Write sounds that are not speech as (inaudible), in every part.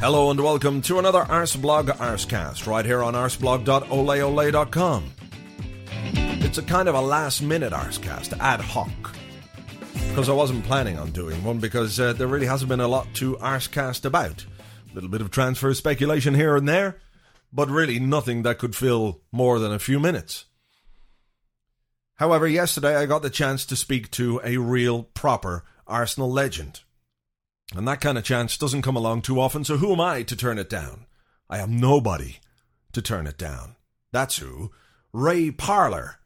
Hello and welcome to another Arseblog Arsecast right here on arseblog.oleole.com. It's a kind of a last minute Arsecast, ad hoc. Because I wasn't planning on doing one because uh, there really hasn't been a lot to Arsecast about. A little bit of transfer speculation here and there, but really nothing that could fill more than a few minutes. However, yesterday I got the chance to speak to a real, proper Arsenal legend. And that kind of chance doesn't come along too often, so who am I to turn it down? I am nobody to turn it down. That's who. Ray Parlour.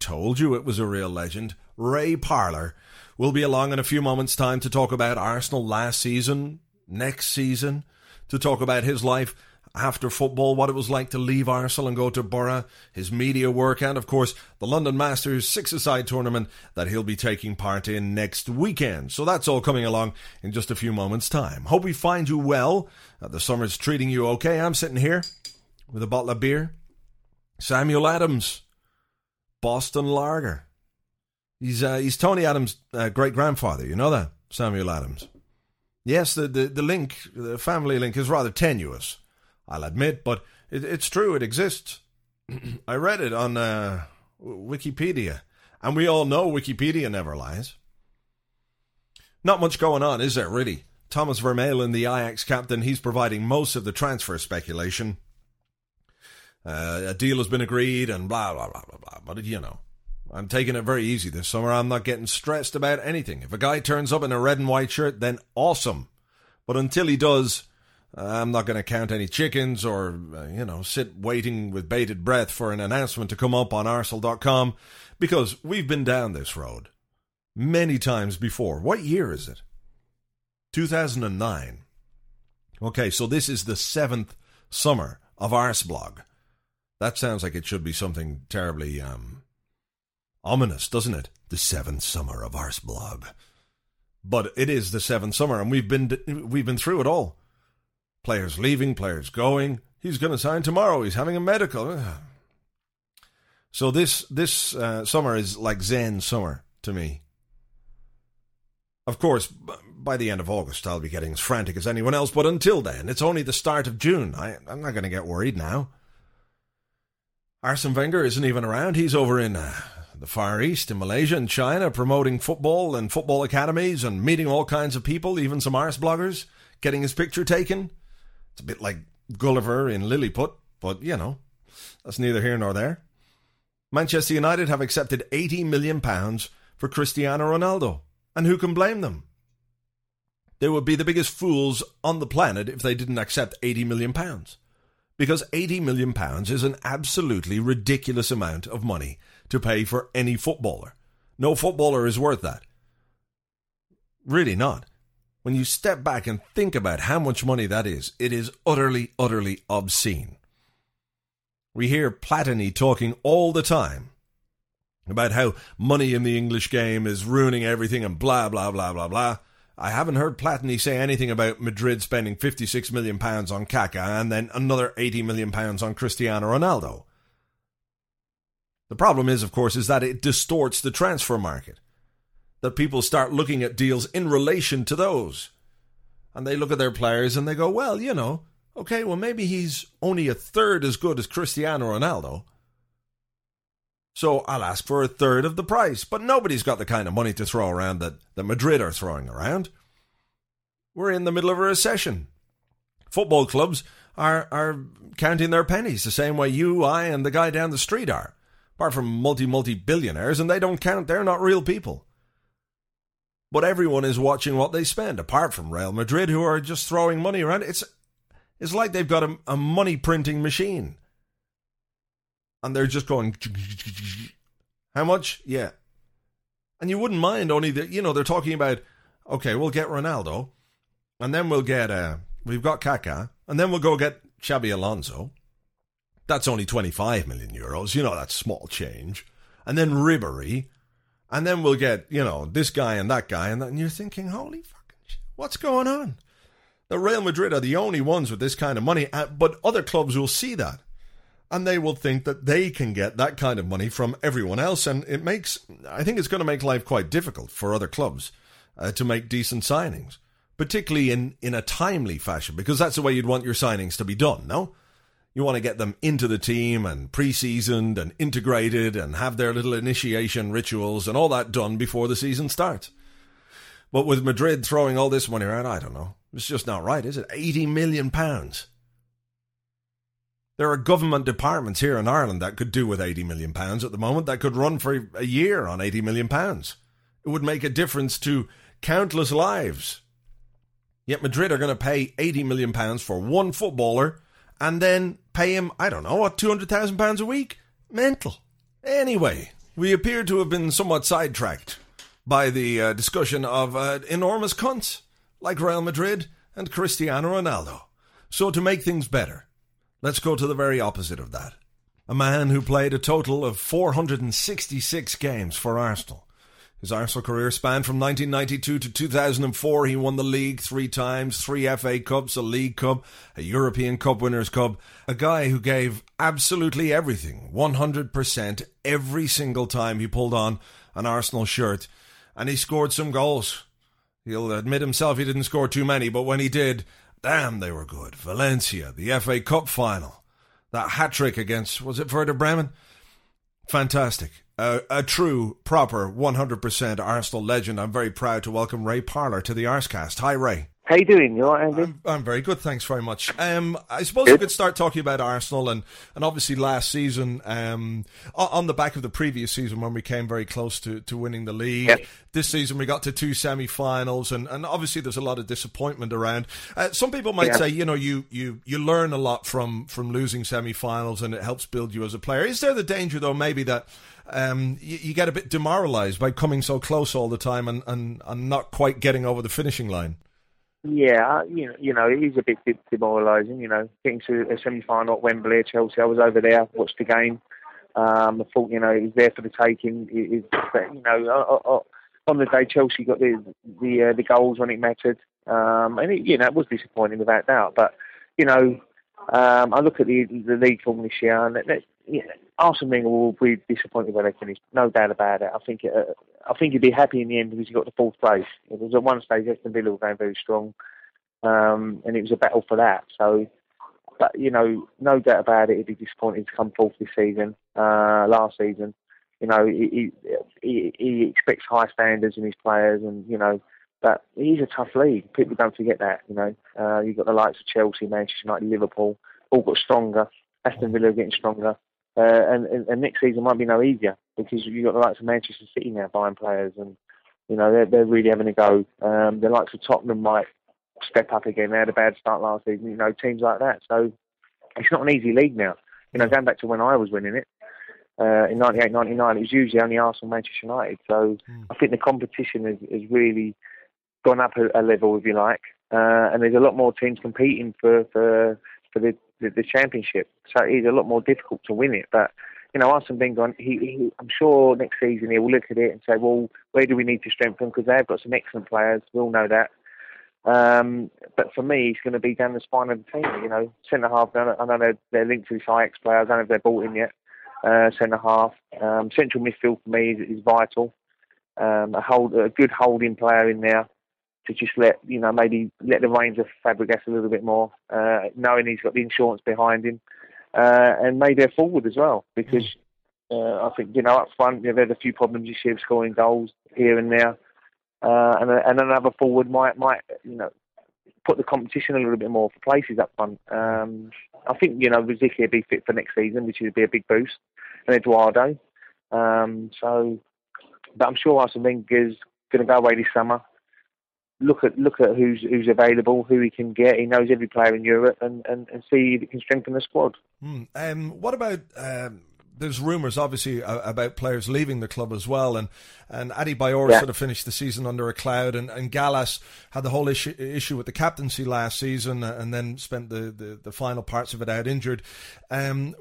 Told you it was a real legend. Ray Parlour will be along in a few moments' time to talk about Arsenal last season, next season, to talk about his life after football, what it was like to leave Arsenal and go to Boro, his media work, and of course the London Masters six-a-side tournament that he'll be taking part in next weekend. So that's all coming along in just a few moments' time. Hope we find you well. Uh, the summer's treating you okay. I'm sitting here with a bottle of beer. Samuel Adams, Boston Lager. He's uh, he's Tony Adams' uh, great grandfather. You know that Samuel Adams. Yes, the, the the link, the family link, is rather tenuous. I'll admit, but it, it's true, it exists. (clears throat) I read it on uh, Wikipedia, and we all know Wikipedia never lies. Not much going on, is there, really? Thomas Vermaelen, the Ajax captain, he's providing most of the transfer speculation. Uh, a deal has been agreed, and blah, blah, blah, blah, blah. But, you know, I'm taking it very easy this summer. I'm not getting stressed about anything. If a guy turns up in a red and white shirt, then awesome. But until he does, I'm not going to count any chickens or, uh, you know, sit waiting with bated breath for an announcement to come up on Arsenal.com because we've been down this road many times before. What year is it? 2009. Okay, so this is the seventh summer of Arseblog. That sounds like it should be something terribly um, ominous, doesn't it? The seventh summer of Arseblog. But it is the seventh summer, and we've been we've been through it all. Players leaving, players going. He's going to sign tomorrow. He's having a medical. (sighs) So this this uh, summer is like Zen summer to me. Of course, by the end of August, I'll be getting as frantic as anyone else. But until then, it's only the start of June. I, I'm not going to get worried now. Arsene Wenger isn't even around. He's over in uh, the Far East, in Malaysia and China, promoting football and football academies and meeting all kinds of people, even some arse bloggers, getting his picture taken. It's a bit like Gulliver in Lilliput, but you know, that's neither here nor there. Manchester United have accepted £80 million for Cristiano Ronaldo, and who can blame them? They would be the biggest fools on the planet if they didn't accept £80 million. Because £80 million is an absolutely ridiculous amount of money to pay for any footballer. No footballer is worth that. Really not. When you step back and think about how much money that is, it is utterly, utterly obscene. We hear Platini talking all the time about how money in the English game is ruining everything and blah, blah, blah, blah, blah. I haven't heard Platini say anything about Madrid spending £56 million on Kaká and then another £80 million on Cristiano Ronaldo. The problem is, of course, is that it distorts the transfer market that people start looking at deals in relation to those. And they look at their players and they go, well, you know, okay, well, maybe he's only a third as good as Cristiano Ronaldo. So I'll ask for a third of the price. But nobody's got the kind of money to throw around that, that Madrid are throwing around. We're in the middle of a recession. Football clubs are, are counting their pennies the same way you, I, and the guy down the street are. Apart from multi, multi billionaires, and they don't count, they're not real people. But everyone is watching what they spend, apart from Real Madrid, who are just throwing money around. It's it's like they've got a, a money printing machine, and they're just going. How much? Yeah, and you wouldn't mind only that you know they're talking about. Okay, we'll get Ronaldo, and then we'll get uh, we've got Kaká, and then we'll go get Xabi Alonso. That's only twenty five million euros. You know that's small change, and then Ribery and then we'll get, you know, this guy and that guy. And then you're thinking, holy fucking shit, what's going on? The Real Madrid are the only ones with this kind of money, uh, but other clubs will see that. And they will think that they can get that kind of money from everyone else. And it makes, I think it's going to make life quite difficult for other clubs uh, to make decent signings, particularly in, in a timely fashion, because that's the way you'd want your signings to be done, no? You want to get them into the team and pre-seasoned and integrated and have their little initiation rituals and all that done before the season starts. But with Madrid throwing all this money around, I don't know. It's just not right, is it? 80 million pounds. There are government departments here in Ireland that could do with 80 million pounds at the moment that could run for a year on 80 million pounds. It would make a difference to countless lives. Yet Madrid are going to pay 80 million pounds for one footballer and then pay him, I don't know, what, £200,000 a week? Mental. Anyway, we appear to have been somewhat sidetracked by the uh, discussion of uh, enormous cunts like Real Madrid and Cristiano Ronaldo. So, to make things better, let's go to the very opposite of that. A man who played a total of 466 games for Arsenal his Arsenal career spanned from 1992 to 2004. He won the league three times, three FA Cups, a League Cup, a European Cup Winners' Cup. A guy who gave absolutely everything, 100% every single time he pulled on an Arsenal shirt. And he scored some goals. He'll admit himself he didn't score too many, but when he did, damn, they were good. Valencia, the FA Cup final, that hat trick against, was it Werder Bremen? Fantastic a, a true, proper, 100% Arsenal legend. I'm very proud to welcome Ray Parlour to the Arsecast. Hi, Ray. How you doing? You all right, Andy? I'm, I'm, very good, thanks very much. Um, I suppose good. we could start talking about Arsenal and, and obviously last season, um, on the back of the previous season when we came very close to, to winning the league. Yep. This season we got to two semi-finals and, and obviously there's a lot of disappointment around. Uh, some people might yeah. say, you know, you, you, you learn a lot from, from losing semi-finals and it helps build you as a player. Is there the danger though maybe that um, you, you, get a bit demoralised by coming so close all the time and, and, and not quite getting over the finishing line? Yeah, you know, you know, it is a bit, demoralising. You know, getting to a semi-final at Wembley at Chelsea. I was over there, watched the game. Um, I thought, you know, it was there for the taking. It, it, you know, on the day Chelsea got the the uh, the goals when it mattered, um, and it, you know, it was disappointing without doubt. But you know, um, I look at the the league form this year, and it, yeah, Arsenal will be disappointed when they finish. No doubt about it. I think uh, I think he'd be happy in the end because he got the fourth place. It was at one stage Aston Villa were going very strong, um, and it was a battle for that. So, but you know, no doubt about it, he'd be disappointed to come fourth this season. Uh, last season, you know, he, he he expects high standards in his players, and you know. But he's a tough league. People don't forget that. You know, uh, you've got the likes of Chelsea, Manchester United, Liverpool, all got stronger. Aston Villa getting stronger. Uh, and, and, next season might be no easier because you've got the likes of Manchester City now buying players, and you know they're they're really having a go. Um, the likes of Tottenham might step up again. They had a bad start last season. You know teams like that. So it's not an easy league now. You know, going back to when I was winning it uh, in 98, 99, it was usually only Arsenal, Manchester United. So mm. I think the competition has, has really gone up a, a level, if you like, uh, and there's a lot more teams competing for for for the the, the championship. So it is a lot more difficult to win it. But you know, Arsene Wenger, he, he, I'm sure next season he will look at it and say, well, where do we need to strengthen? Because they've got some excellent players. We all know that. Um, but for me, he's going to be down the spine of the team. You know, centre half. I know they're, they're linked to this Ajax player. I don't know if they're bought in yet. Uh, centre half. Um, central midfield for me is, is vital. Um, a hold, a good holding player in there to just let you know maybe let the reins of Fabregas a little bit more, uh, knowing he's got the insurance behind him, uh, and maybe a forward as well because uh, I think you know up front they've had a few problems this year of scoring goals here and there, uh, and and another forward might might you know put the competition a little bit more for places up front. Um, I think you know Rosicky will be fit for next season, which would be a big boost, and Eduardo. Um, so, but I'm sure Arsene Wenger's going to go away this summer. Look at look at who's who's available, who he can get. He knows every player in Europe, and, and, and see if he can strengthen the squad. Mm. Um, what about? Um, there's rumours, obviously, about players leaving the club as well, and and Adebayor yeah. sort of finished the season under a cloud, and, and Gallas had the whole issue issue with the captaincy last season, and then spent the, the, the final parts of it out injured. Um,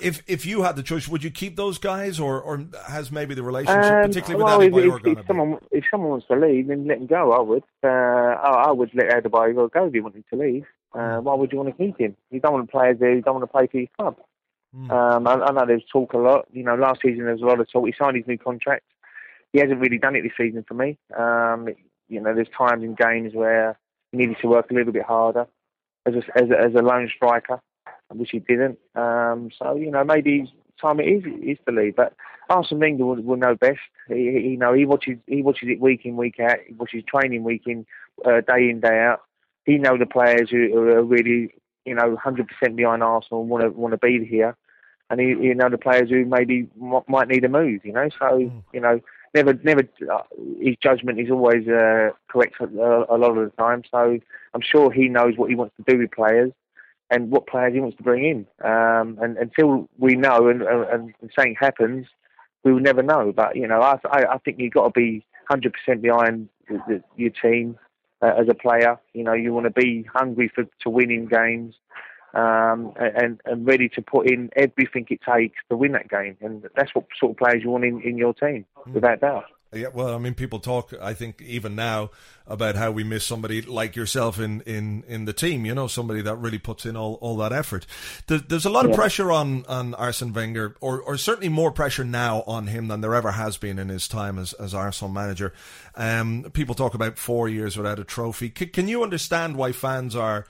if if you had the choice, would you keep those guys, or, or has maybe the relationship, um, particularly well, with Adebayor, if, if, someone if someone wants to leave, then let him go. I would. Uh, I, I would let Adebayor go if he wanted to leave. Uh, hmm. why would you want to keep him? You don't want to play there. You don't want to play for your club. Mm. Um, I, I, know there's talk a lot. You know, last season there was a lot of talk. He signed his new contract. He hasn't really done it this season for me. Um, you know, there's times in games where he needed to work a little bit harder as a, as a, as a lone striker which he didn't. Um, so you know maybe time it is is to leave. But Arsene Wenger will, will know best. He, he, you know he watches he watches it week in week out. He watches training week in uh, day in day out. He know the players who, are really you know 100% behind Arsenal and want to want to be here, and he you know the players who maybe m- might need a move. You know, so mm. you know never never uh, his judgment is always uh, correct a, a lot of the time. So I'm sure he knows what he wants to do with players and what players he wants to bring in. Um, and until we know and, and, and something happens, we will never know. But you know, I I, think you've got to be 100% behind the, the, your team uh, as a player. You know, you want to be hungry for to win in games. Um, and, and ready to put in everything it takes to win that game. And that's what sort of players you want in, in your team, mm. without doubt. Yeah, well, I mean, people talk. I think even now about how we miss somebody like yourself in, in, in the team. You know, somebody that really puts in all, all that effort. there's a lot yeah. of pressure on on Arsene Wenger, or or certainly more pressure now on him than there ever has been in his time as as Arsenal manager. Um, people talk about four years without a trophy. C- can you understand why fans are?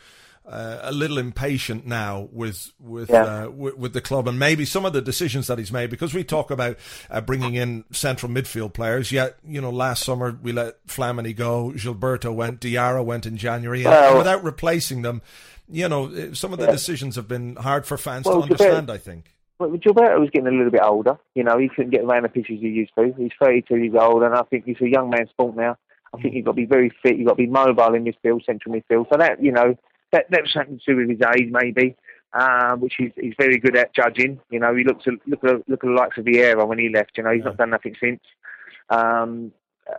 Uh, a little impatient now with with, yeah. uh, with, with the club and maybe some of the decisions that he's made because we talk about uh, bringing in central midfield players. Yet you know last summer we let Flamini go, Gilberto went, Diarra went in January, well, and without replacing them, you know uh, some of the yeah. decisions have been hard for fans well, to understand. Gilberto, I think. Well, Gilberto was getting a little bit older. You know, he couldn't get around the pitches he used to. He's 32 years old, and I think he's a young man's sport now. I think you've got to be very fit. You've got to be mobile in midfield, central midfield. So that, you know, that, that was something to do with his age, maybe, uh, which he's, he's very good at judging. You know, he looks at, look at look at the likes of Vieira when he left. You know, he's not done nothing since. Um,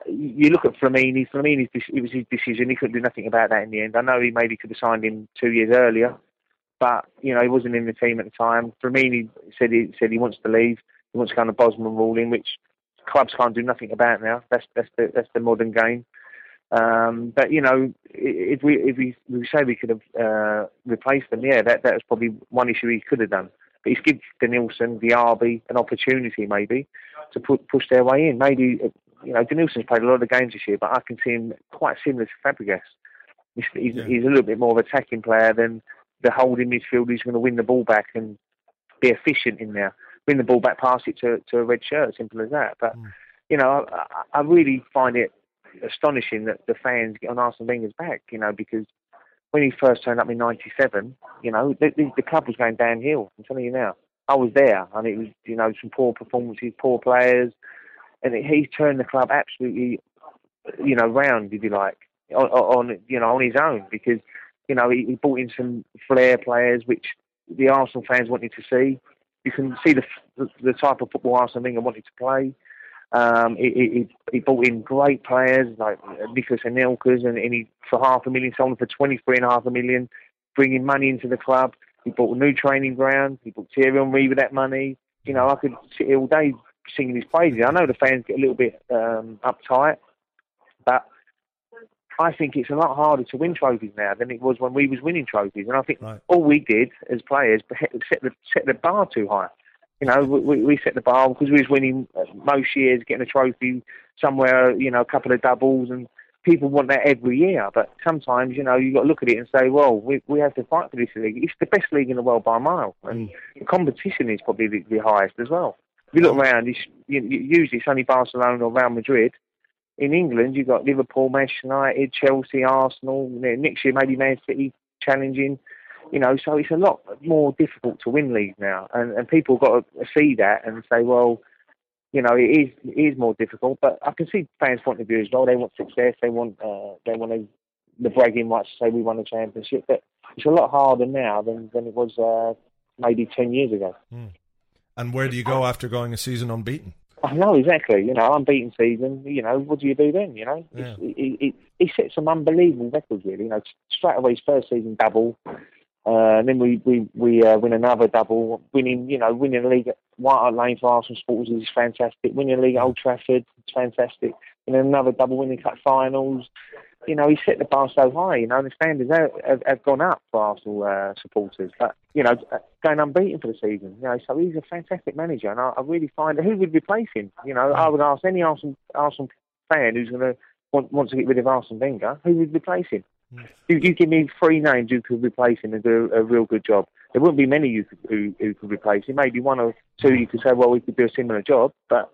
you look at Flamini. Flamini, it was his decision. He couldn't do nothing about that in the end. I know he maybe could have signed him two years earlier, but you know he wasn't in the team at the time. Flamini said he said he wants to leave. He wants to go on the Bosman ruling, which clubs can't do nothing about now. That's that's the that's the modern game. Um, but you know, if we if we, we say we could have uh, replaced them, yeah, that that was probably one issue he could have done. But he's given Denilson, Diaby an opportunity maybe to put, push their way in. Maybe you know Denilson's played a lot of games this year, but I can see him quite similar to Fabregas. He's, he's, yeah. he's a little bit more of an attacking player than the holding midfielder who's going to win the ball back and be efficient in there. Win the ball back, pass it to to a red shirt, simple as that. But mm. you know, I, I really find it astonishing that the fans get on Arsene Wenger's back, you know, because when he first turned up in '97, you know, the, the, the, club was going downhill. I'm telling you now. I was there, and it was, you know, some poor performances, poor players, and it, he turned the club absolutely, you know, round, if you like, on, on you know, on his own because, you know, he, he brought in some flair players which the Arsenal fans wanted to see. You can see the the, type of football Arsene Wenger wanted to play. Um, he, he, he brought in great players like Nicolas Anelkas, and, and he for half a million, sold them for twenty three and a half a million, bringing money into the club. He bought a new training ground. He bought Thierry Henry with that money. You know, I could sit here all day singing his praises. I know the fans get a little bit um, uptight, but I think it's a lot harder to win trophies now than it was when we was winning trophies. And I think right. all we did as players set the set the bar too high. You know, we, we set the bar because we was winning uh, most years, getting a trophy somewhere, you know, a couple of doubles, and people want that every year. But sometimes, you know, you got to look at it and say, well, we we have to fight for this league. It's the best league in the world by a mile, and mm. the competition is probably the, the highest as well. If you look around, it's, you, usually it's only Barcelona or Real Madrid. In England, you've got Liverpool, Manchester United, Chelsea, Arsenal. Next year, maybe Man City challenging you know, so it's a lot more difficult to win leagues now, and and people got to see that and say, well, you know, it is it is more difficult. But I can see fans' point of view as well. They want success. They want uh, they want to, the bragging rights to say we won the championship. But it's a lot harder now than than it was uh, maybe ten years ago. Mm. And where do you go after going a season unbeaten? I know exactly. You know, unbeaten season. You know, what do you do then? You know, yeah. it, it, it, set some unbelievable records. Really, you know, straight away his first season double, uh, and then we we we uh, win another double, winning. You know, winning the league at White Hart Lane for Arsenal Sports is fantastic. Winning the league at Old Trafford, it's fantastic. And another double winning cup finals you know, he set the bar so high, you know, the standards have, have, have gone up for Arsenal uh, supporters. But, you know, going unbeaten for the season, you know, so he's a fantastic manager. And I, I really find who would replace him? You know, I would ask any Arsenal, Arsenal fan who's going to want, want to get rid of Arsene Wenger, who would replace him? Mm. You, you give me three names who could replace him and do a, a real good job. There wouldn't be many you could, who, who could replace him. Maybe one or two you could say, well, we could do a similar job. But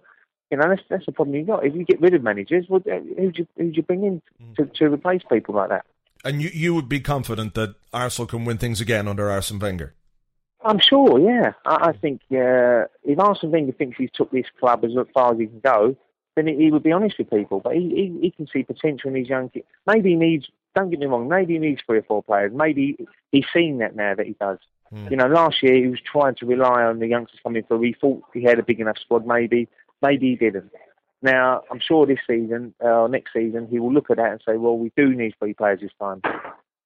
you know, that's, that's the problem you've got. If you get rid of managers, well, who'd you, who'd you bring in to, to replace people like that? And you, you would be confident that Arsenal can win things again under Arsene Wenger? I'm sure, yeah. I, I think uh, if Arsene Wenger thinks he's took this club as far as he can go, then he, he would be honest with people. But he, he, he can see potential in these young kids. Maybe he needs, don't get me wrong, maybe he needs three or four players. Maybe he's seen that now that he does. Mm. You know, last year he was trying to rely on the youngsters coming through. He thought he had a big enough squad, maybe. Maybe he didn't. Now, I'm sure this season uh, or next season, he will look at that and say, well, we do need three players this time.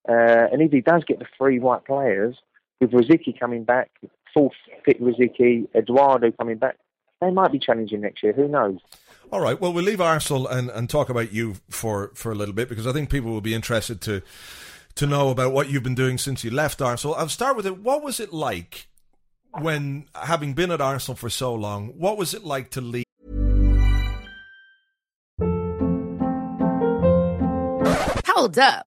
Uh, and if he does get the three white players, with Rosicky coming back, full fit Rosicky, Eduardo coming back, they might be challenging next year. Who knows? All right. Well, we'll leave Arsenal and, and talk about you for, for a little bit because I think people will be interested to to know about what you've been doing since you left Arsenal. I'll start with it. What was it like when, having been at Arsenal for so long, what was it like to leave? Hold up.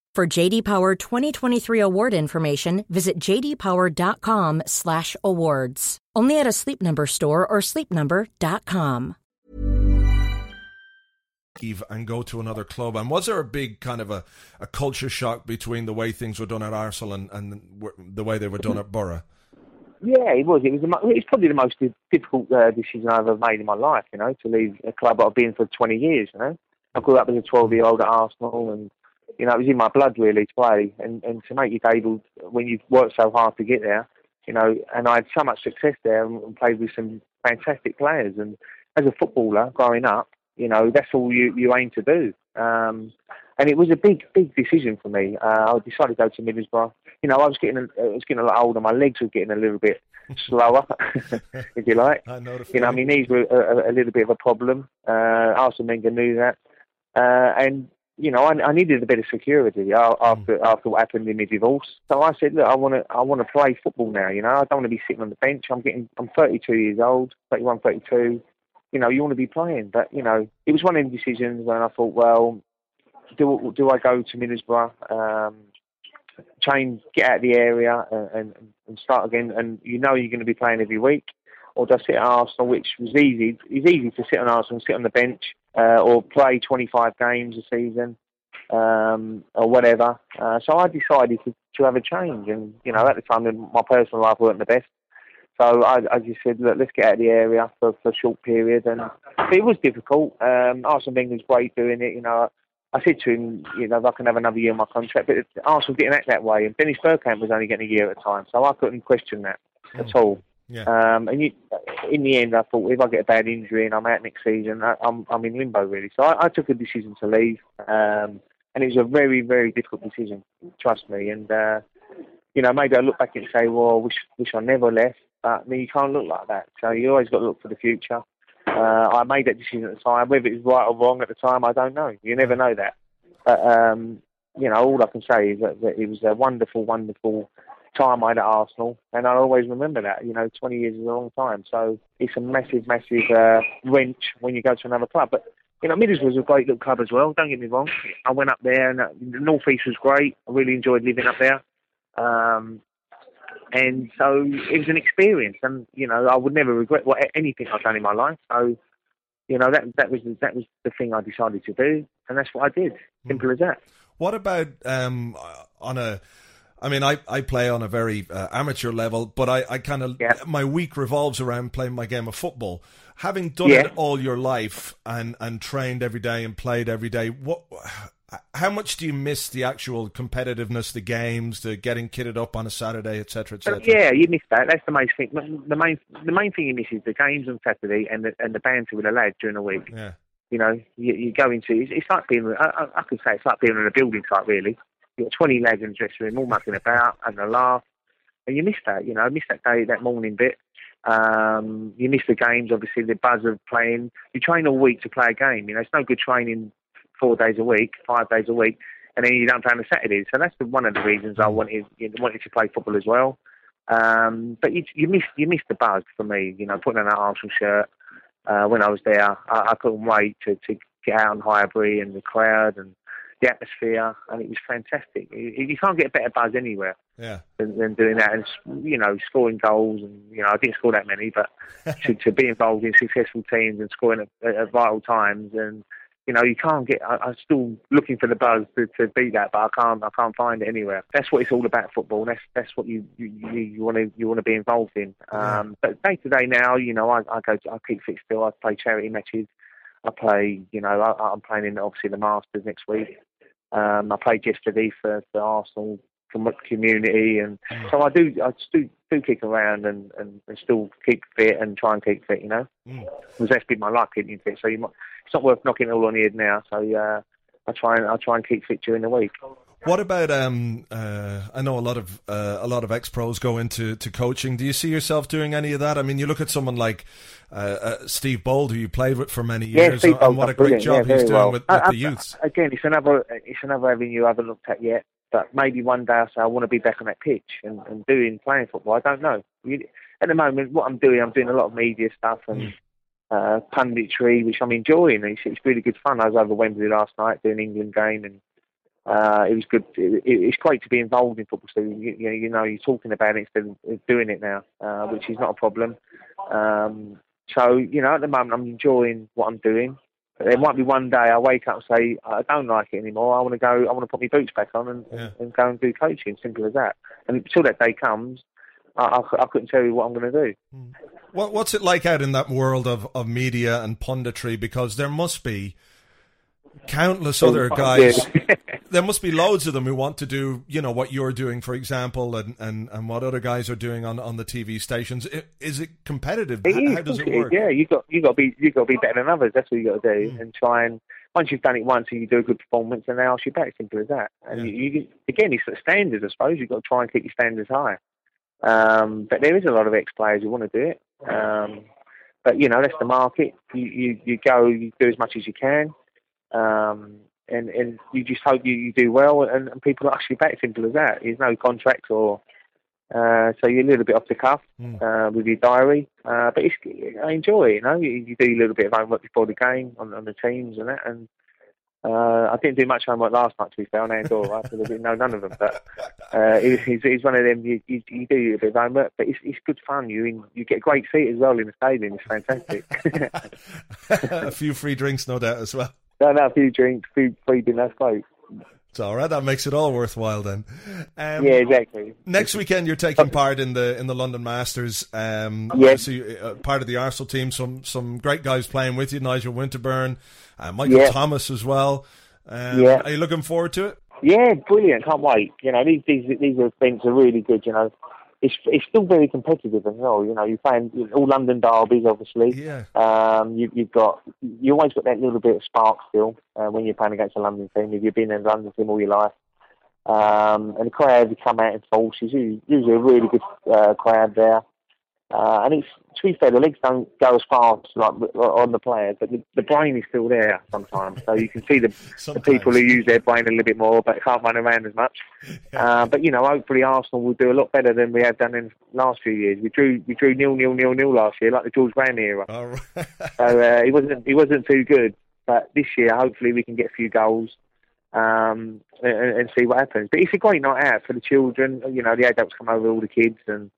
For JD Power 2023 award information, visit jdpower.com/awards. Only at a Sleep Number store or sleepnumber.com. And go to another club. And was there a big kind of a, a culture shock between the way things were done at Arsenal and, and the way they were done at Boro? Yeah, it was. It was. It's probably the most difficult uh, decision I've ever made in my life. You know, to leave a club I've been for 20 years. You know, I grew up as a 12 year old at Arsenal and you know, it was in my blood really to play and, and to make it able when you've worked so hard to get there, you know, and I had so much success there and played with some fantastic players. And as a footballer growing up, you know, that's all you, you aim to do. Um, and it was a big, big decision for me. Uh, I decided to go to Middlesbrough. You know, I was getting, I was getting a lot older. My legs were getting a little bit (laughs) slower, (laughs) if you like. I know you know, my knees were a, a, little bit of a problem. Uh, Arsene Wenger knew that. Uh, and you know, I, I, needed a bit of security after mm. after what happened in my divorce. So I said, look, I want to I want to play football now. You know, I don't want to be sitting on the bench. I'm getting I'm 32 years old, 31, 32. You know, you want to be playing. But you know, it was one of the decisions when I thought, well, do do I go to Middlesbrough, um, change, get out of the area, and, and, and start again? And you know, you're going to be playing every week, or do I sit at Arsenal, which was easy. It's easy to sit on Arsenal, sit on the bench uh, or play 25 games a season um, or whatever. Uh, so I decided to, to have a change, and you know, at the time, my personal life wasn't the best. So I, I just said, look, let's get out of the area for, for a short period, and it was difficult. Um, Arsene Wenger's great doing it, you know. I said to him, you know, I can have another year on my contract, but Arsenal didn't act that way, and Dennis Bergkamp was only getting a year at a time, so I couldn't question that mm. at all. Yeah. Um, and you, in the end, I thought if I get a bad injury and I'm out next season, I, I'm I'm in limbo really. So I, I took a decision to leave, um, and it was a very very difficult decision. Trust me. And uh, you know, maybe I look back and say, well, I wish wish I never left. But I mean, you can't look like that. So you always got to look for the future. Uh, I made that decision at the time. Whether it was right or wrong at the time, I don't know. You never know that. But um, you know, all I can say is that, that it was a wonderful, wonderful time I had at Arsenal, and I'll always remember that. You know, 20 years is a long time, so it's a massive, massive uh, wrench when you go to another club. But you know, Middlesbrough was a great little club as well. Don't get me wrong. I went up there, and uh, the North East was great. I really enjoyed living up there. Um, and so it was an experience, and you know, I would never regret what anything I've done in my life. So, you know, that that was that was the thing I decided to do, and that's what I did. Simple as that. What about um, on a? I mean, I, I play on a very uh, amateur level, but I, I kind of Yeah. my week revolves around playing my game of football. Having done Yeah. it all your life and, and trained every day and played every day, what? How much do you miss the actual competitiveness, the games, the getting kitted up on a Saturday, etc., etc.? yeah, you miss that. That's the main thing. The main the main thing you miss is the games on Saturday and the and the banter with the lads during the week. yeah, You know, you, you go into it's, it's like being. I, I, I could say it's like being in a building site. Really, got twenty lads in the dressing room, all mucking about, having a laugh, and you miss that. You know, miss that day, that morning bit. Um, you miss the games, obviously, the buzz of playing. You train all week to play a game. You know, it's no good training four days a week, five days a week, and then you don't play on a Saturday. So that's the, one of the reasons I wanted wanted to play football as well. Um, but you, you miss you miss the buzz for me. You know, putting on that Arsenal shirt uh, when I was there, I, I couldn't wait to, to get out on Highbury and the crowd and the atmosphere, and it was fantastic. You, you can't get a better buzz anywhere yeah, than, than doing that, and you know, scoring goals. And you know, I didn't score that many, but (laughs) to, to be involved in successful teams and scoring at, at vital times, and you know, you can't get. I, I'm still looking for the buzz to, to beat that, but I can't. I can't find it anywhere. That's what it's all about, football. That's that's what you you you want to you want to be involved in. Um, but day to day now, you know, I, I go. I keep fit still. I play charity matches. I play. You know, I, I'm playing in obviously the Masters next week. Um, I played yesterday for the Arsenal community, and so I do. I do do kick around and, and, and still keep fit and try and keep fit. You know, Mm. because that's been my life keeping fit. So you might, it's not worth knocking it all on the head now. So uh, I try and I try and keep fit during the week. What about um? Uh, I know a lot of uh, a lot of ex pros go into to coaching. Do you see yourself doing any of that? I mean, you look at someone like uh, uh, Steve Bould, who you played with for many Yeah, years, Steve and what a great job Yeah, he's doing well. with, with I- the youths. Again, it's another it's another avenue I haven't looked at yet. But maybe one day I say I want to be back on that pitch and, and doing playing football. I don't know. You- At the moment, what I'm doing, I'm doing a lot of media stuff and uh, punditry, which I'm enjoying. It's, it's really good fun. I was over Wembley last night doing England game, and uh, it was good. It, it, it's great to be involved in football. So you, you know, you know, you're talking about it instead of doing it now, uh, which is not a problem. Um, so you know, at the moment, I'm enjoying what I'm doing. But there might be one day I wake up and say I don't like it anymore. I want to go. I want to put my boots back on and, Yeah. and go and do coaching. Simple as that. And until that day comes, I, I, I couldn't tell you what I'm going to do. What, what's it like out in that world of, of media and punditry? Because there must be countless other guys. (laughs) There must be loads of them who want to do, you know, what you're doing, for example, and, and, and what other guys are doing on, on the TV stations. Is it competitive? It How, is, how does it work? Yeah, you got you got to be you got to be better than others. That's what you got to do, Mm. and try and once you've done it once and you do a good performance, and they ask you back. Simple as that. And Yeah. you, you again, it's the standards. I suppose you've got to try and keep your standards high. Um, but there is a lot of ex players who want to do it. Um, but you know that's the market. You you, you go, you do as much as you can. Um, and, and you just hope you, you do well, and, and people ask you back. Simple as that. There's no contract or uh, so you're a little bit off the cuff Mm. uh, with your diary. Uh, but it's, I enjoy it. You know, you, you do a little bit of homework before the game on, on the teams and that. And uh, I didn't do much homework last night to be fair on Andorra right? because I didn't know none of them. But uh, it, it's, it's one of them. You, you, you do a bit of homework, but it's, it's good fun. You in, you get a great seat as well in the stadium. It's fantastic. (laughs) a few free drinks, no doubt, as well. No, no, a few drinks, food, free dinner. Great. It's all right. That makes it all worthwhile then. Um, Yeah, exactly. Next weekend, you're taking part in the in the London Masters. Um, Yes. obviously, uh, part of the Arsenal team. Some some great guys playing with you. Nigel Winterburn, uh, Michael Yeah. Thomas as well. Um, Yeah. Are you looking forward to it? Yeah, brilliant. Can't wait. You know, these these these events are really good. You know, it's it's still very competitive as well. You know, you find all London derbies, obviously. Yeah. Um, you, you've got you always got that little bit of spark still uh, when you're playing against a London team. If you've been in a London team all your life, um, and the crowd you come out in force. Usually, usually a really good uh, crowd there. Uh, and it's to be fair, the legs don't go as fast like on the players, but the, the brain is still there sometimes. So you can see the, the people who use their brain a little bit more, but can't run around as much. (laughs) Uh, but you know, hopefully Arsenal will do a lot better than we have done in the last few years. We drew we drew nil nil nil nil last year, like the George Brown era. All right. (laughs) so uh, he wasn't he wasn't too good. But this year, hopefully, we can get a few goals um, and, and see what happens. But it's a great night out for the children. You know, the adults come over, all the kids, and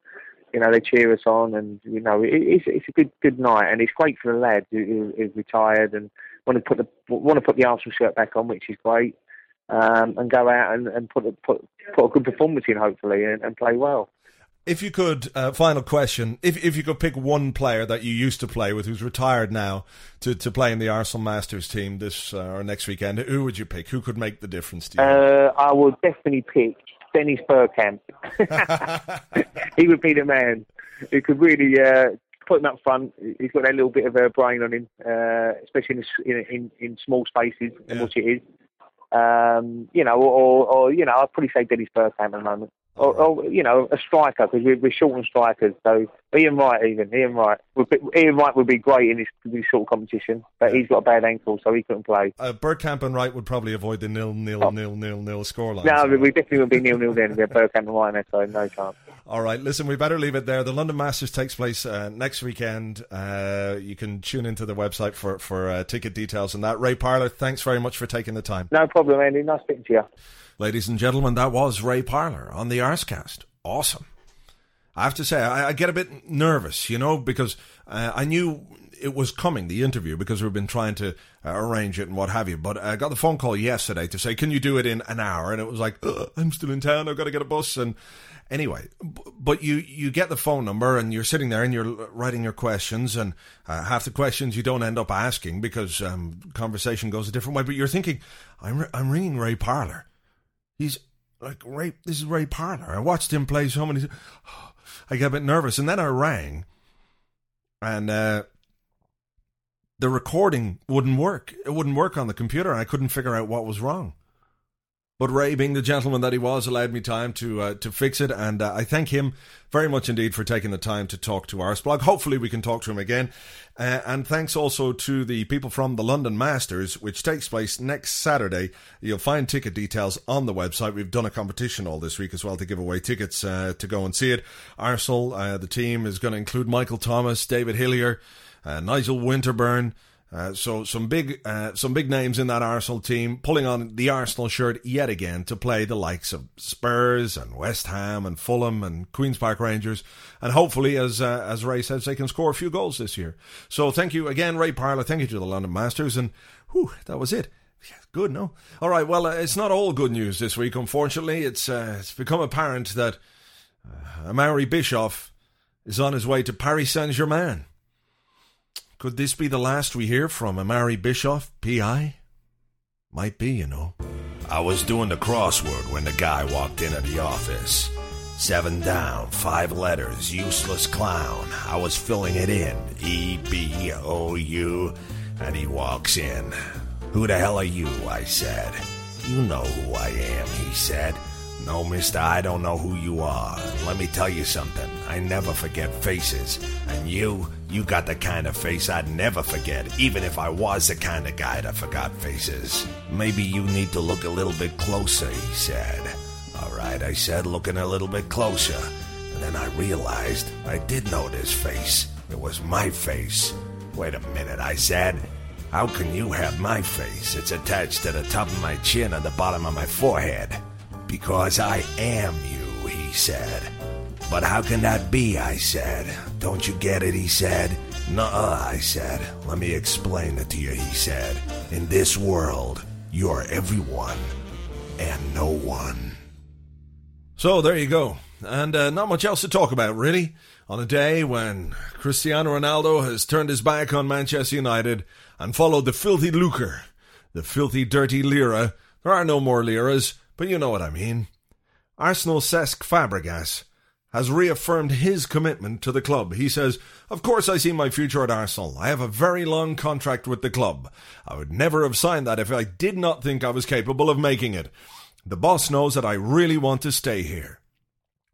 you know they cheer us on, and you know it, it's it's a good good night, and it's great for the lad who is retired and want to put the want to put the Arsenal shirt back on, which is great, um, and go out and, and put a, put put a good performance in, hopefully, and, and play well. If you could, uh, final question: if if you could pick one player that you used to play with, who's retired now, to, to play in the Arsenal Masters team this uh, or next weekend, who would you pick? Who could make the difference to you? Uh, I would definitely pick Dennis Bergkamp. (laughs) he would be the man who could really uh, put him up front. He's got that little bit of a brain on him, uh, especially in, in, in small spaces, yeah. which it is. Um, you know, or, or you know, I'd probably say Dennis Bergkamp at the moment or, or, you know, a striker because we're, we're short on strikers. So Ian Wright, even Ian Wright, would be, Ian Wright would be great in this, this sort of competition, but he's got a bad ankle, so he couldn't play. Uh, Bergkamp and Wright would probably avoid the nil nil oh. nil nil nil scoreline. No, so. we definitely would be nil nil then. With Bergkamp and Wright, so no chance. All right, listen, we better leave it there. The London Masters takes place uh, next weekend. Uh, you can tune into the website for for uh, ticket details and that. Ray Parlour, thanks very much for taking the time. No problem, Andy. Nice speaking to you. Ladies and gentlemen, that was Ray Parlour on the Arsecast awesome. I have to say, I, I get a bit nervous, you know, because uh, I knew it was coming, the interview, because we've been trying to uh, arrange it and what have you. But I got the phone call yesterday to say, can you do it in an hour? And it was like, I'm still in town, I've got to get a bus. And anyway, but you, you get the phone number and you're sitting there and you're writing your questions. And uh, half the questions you don't end up asking because um, conversation goes a different way. But you're thinking, I'm, I'm ringing Ray Parlour. He's like Ray, this is Ray Parlour. I watched him play so many. (sighs) I get a bit nervous, and then I rang, and uh, the recording wouldn't work. It wouldn't work on the computer. And I couldn't figure out what was wrong. But Ray, being the gentleman that he was, allowed me time to uh, to fix it, and uh, I thank him very much indeed for taking the time to talk to our Arseblog. Hopefully, we can talk to him again. Uh, and thanks also to the people from the London Masters, which takes place next Saturday. You'll find ticket details on the website. We've done a competition all this week as well to give away tickets uh, to go and see it. Arsenal, uh, the team is going to include Michael Thomas, David Hillier, uh, Nigel Winterburn. Uh, so some big uh, some big names in that Arsenal team pulling on the Arsenal shirt yet again to play the likes of Spurs and West Ham and Fulham and Queens Park Rangers and hopefully as uh, as Ray says they can score a few goals this year. So thank you again Ray Parlour, thank you to the London Masters and whew, that was it. Good, no? All right, well, uh, it's not all good news this week, unfortunately. It's, uh, it's become apparent that uh, Amaury Bischoff is on his way to Paris Saint Germain. Could this be the last we hear from Amaury Bischoff, PI? Might be, you know. I was doing the crossword when the guy walked into the office. Seven down, five letters, useless clown. I was filling it in. E B O U. And he walks in. Who the hell are you? I said. You know who I am, he said. No, mister, I don't know who you are. Let me tell you something. I never forget faces. And you, you got the kind of face I'd never forget, even if I was the kind of guy that forgot faces. Maybe you need to look a little bit closer, he said. All right, I said, looking a little bit closer. And then I realized I did know this face. It was my face. Wait a minute, I said. How can you have my face? It's attached to the top of my chin and the bottom of my forehead. Because I am you, he said. But how can that be? I said. Don't you get it? He said. Nuh-uh, I said. Let me explain it to you, he said. In this world, you're everyone and no one. So there you go. And uh, not much else to talk about, really. On a day when Cristiano Ronaldo has turned his back on Manchester United and followed the filthy lucre, the filthy, dirty lira. There are no more liras, but you know what I mean. Arsenal Cesc Fabregas has reaffirmed his commitment to the club. He says, Of course, I see my future at Arsenal. I have a very long contract with the club. I would never have signed that if I did not think I was capable of making it. The boss knows that I really want to stay here.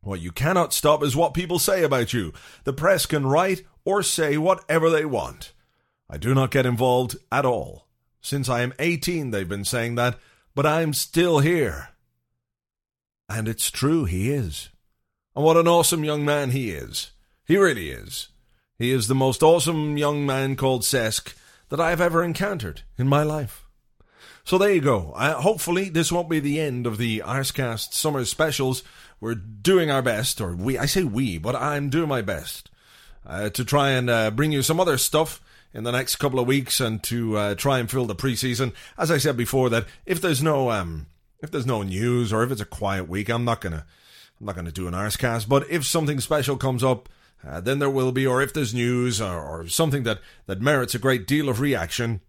What you cannot stop is what people say about you. The press can write or say whatever they want. I do not get involved at all. Since I am 18, they've been saying that, but I'm still here. And it's true, he is. And what an awesome young man he is. He really is. He is the most awesome young man called Cesc that I have ever encountered in my life. So there you go. Hopefully, this won't be the end of the Arsecast summer specials. We're doing our best, or we, I say we, but I'm doing my best uh, to try and uh, bring you some other stuff in the next couple of weeks and to uh, try and fill the preseason. As I said before, that if there's no um, if there's no news or if it's a quiet week, I'm not gonna I'm not gonna do an Arsecast. But if something special comes up, uh, then there will be, or if there's news or, or something that that merits a great deal of reaction,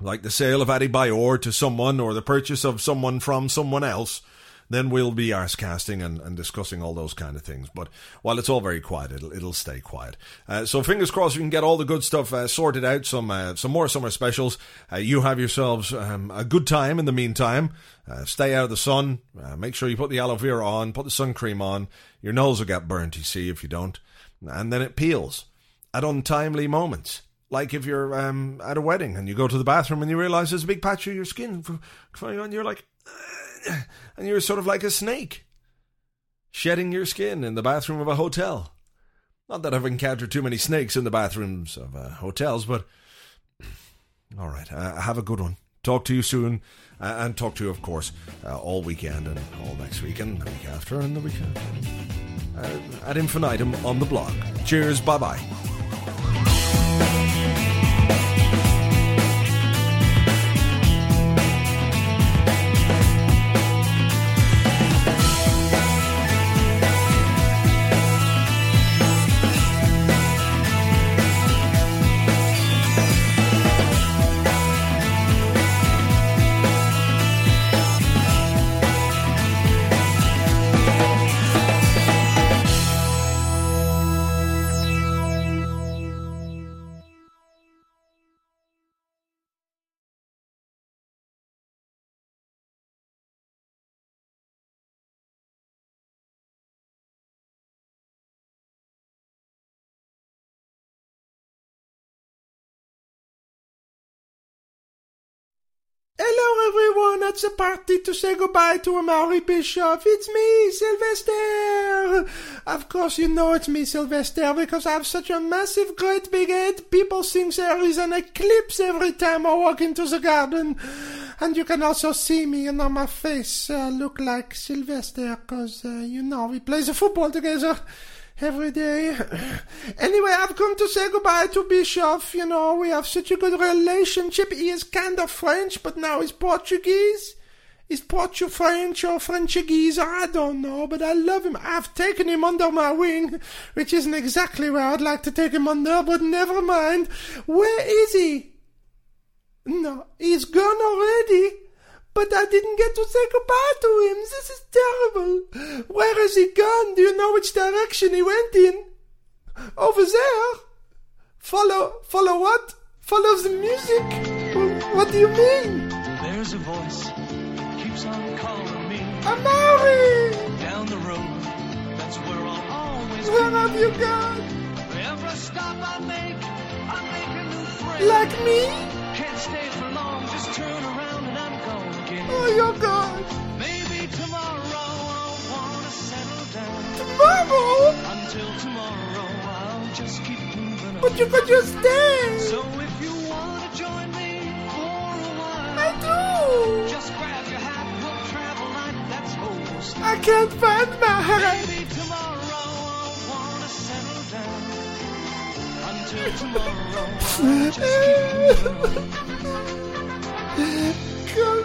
like the sale of Adebayor to someone or the purchase of someone from someone else, then we'll be arse casting and, and discussing all those kind of things. But while it's all very quiet, it'll, it'll stay quiet. Uh, so fingers crossed we can get all the good stuff uh, sorted out, some uh, some more summer specials. Uh, you have yourselves um, a good time in the meantime. Uh, stay out of the sun. Uh, make sure you put the aloe vera on, put the sun cream on. Your nose will get burnt, you see, if you don't. And then it peels at untimely moments like if you're um, at a wedding and you go to the bathroom and you realize there's a big patch of your skin and you're like, and you're sort of like a snake shedding your skin in the bathroom of a hotel. Not that I've encountered too many snakes in the bathrooms of uh, hotels, but all right, uh, have a good one. Talk to you soon, uh, and talk to you, of course, uh, all weekend and all next week and the week after and the week after. Uh, at infinitum on the blog. Cheers, bye bye. At the party to say goodbye to Amaury Bischoff. It's me, Sylvester. Of course you know it's me, Sylvester, because I have such a massive, great big head. People think there is an eclipse every time I walk into the garden. And you can also see me, you know, my face uh, look like Sylvester, because, uh, you know, we play the football together every day. anyway, I've come to say goodbye to Bischoff. You know, we have such a good relationship. He is kind of French, but now he's Portuguese. He's Portuguese French or Frenchese, I don't know, but I love him. I've taken him under my wing, which isn't exactly where I'd like to take him under, but never mind. Where is he? No, he's gone already. But I didn't get to say goodbye to him. This is terrible. Where has he gone? Do you know which direction he went in? Over there. Follow, follow what? Follow the music? What do you mean? There's a voice keeps on calling me Amari! down the road. That's where I'll always Where be. have you gone? Every stop I make, I make a new friend. Like me? Can't stay for long, just turn around Oh, you're gone. Maybe tomorrow I'll wanna settle down. Tomorrow? Until tomorrow I'll just keep moving on. But you could just stay. So if you wanna join me for a while, I do. just grab your hat, we'll travel like that's. I can't find my hat. Maybe tomorrow I'll wanna settle down. Until tomorrow I'll just keep moving (laughs) on. Come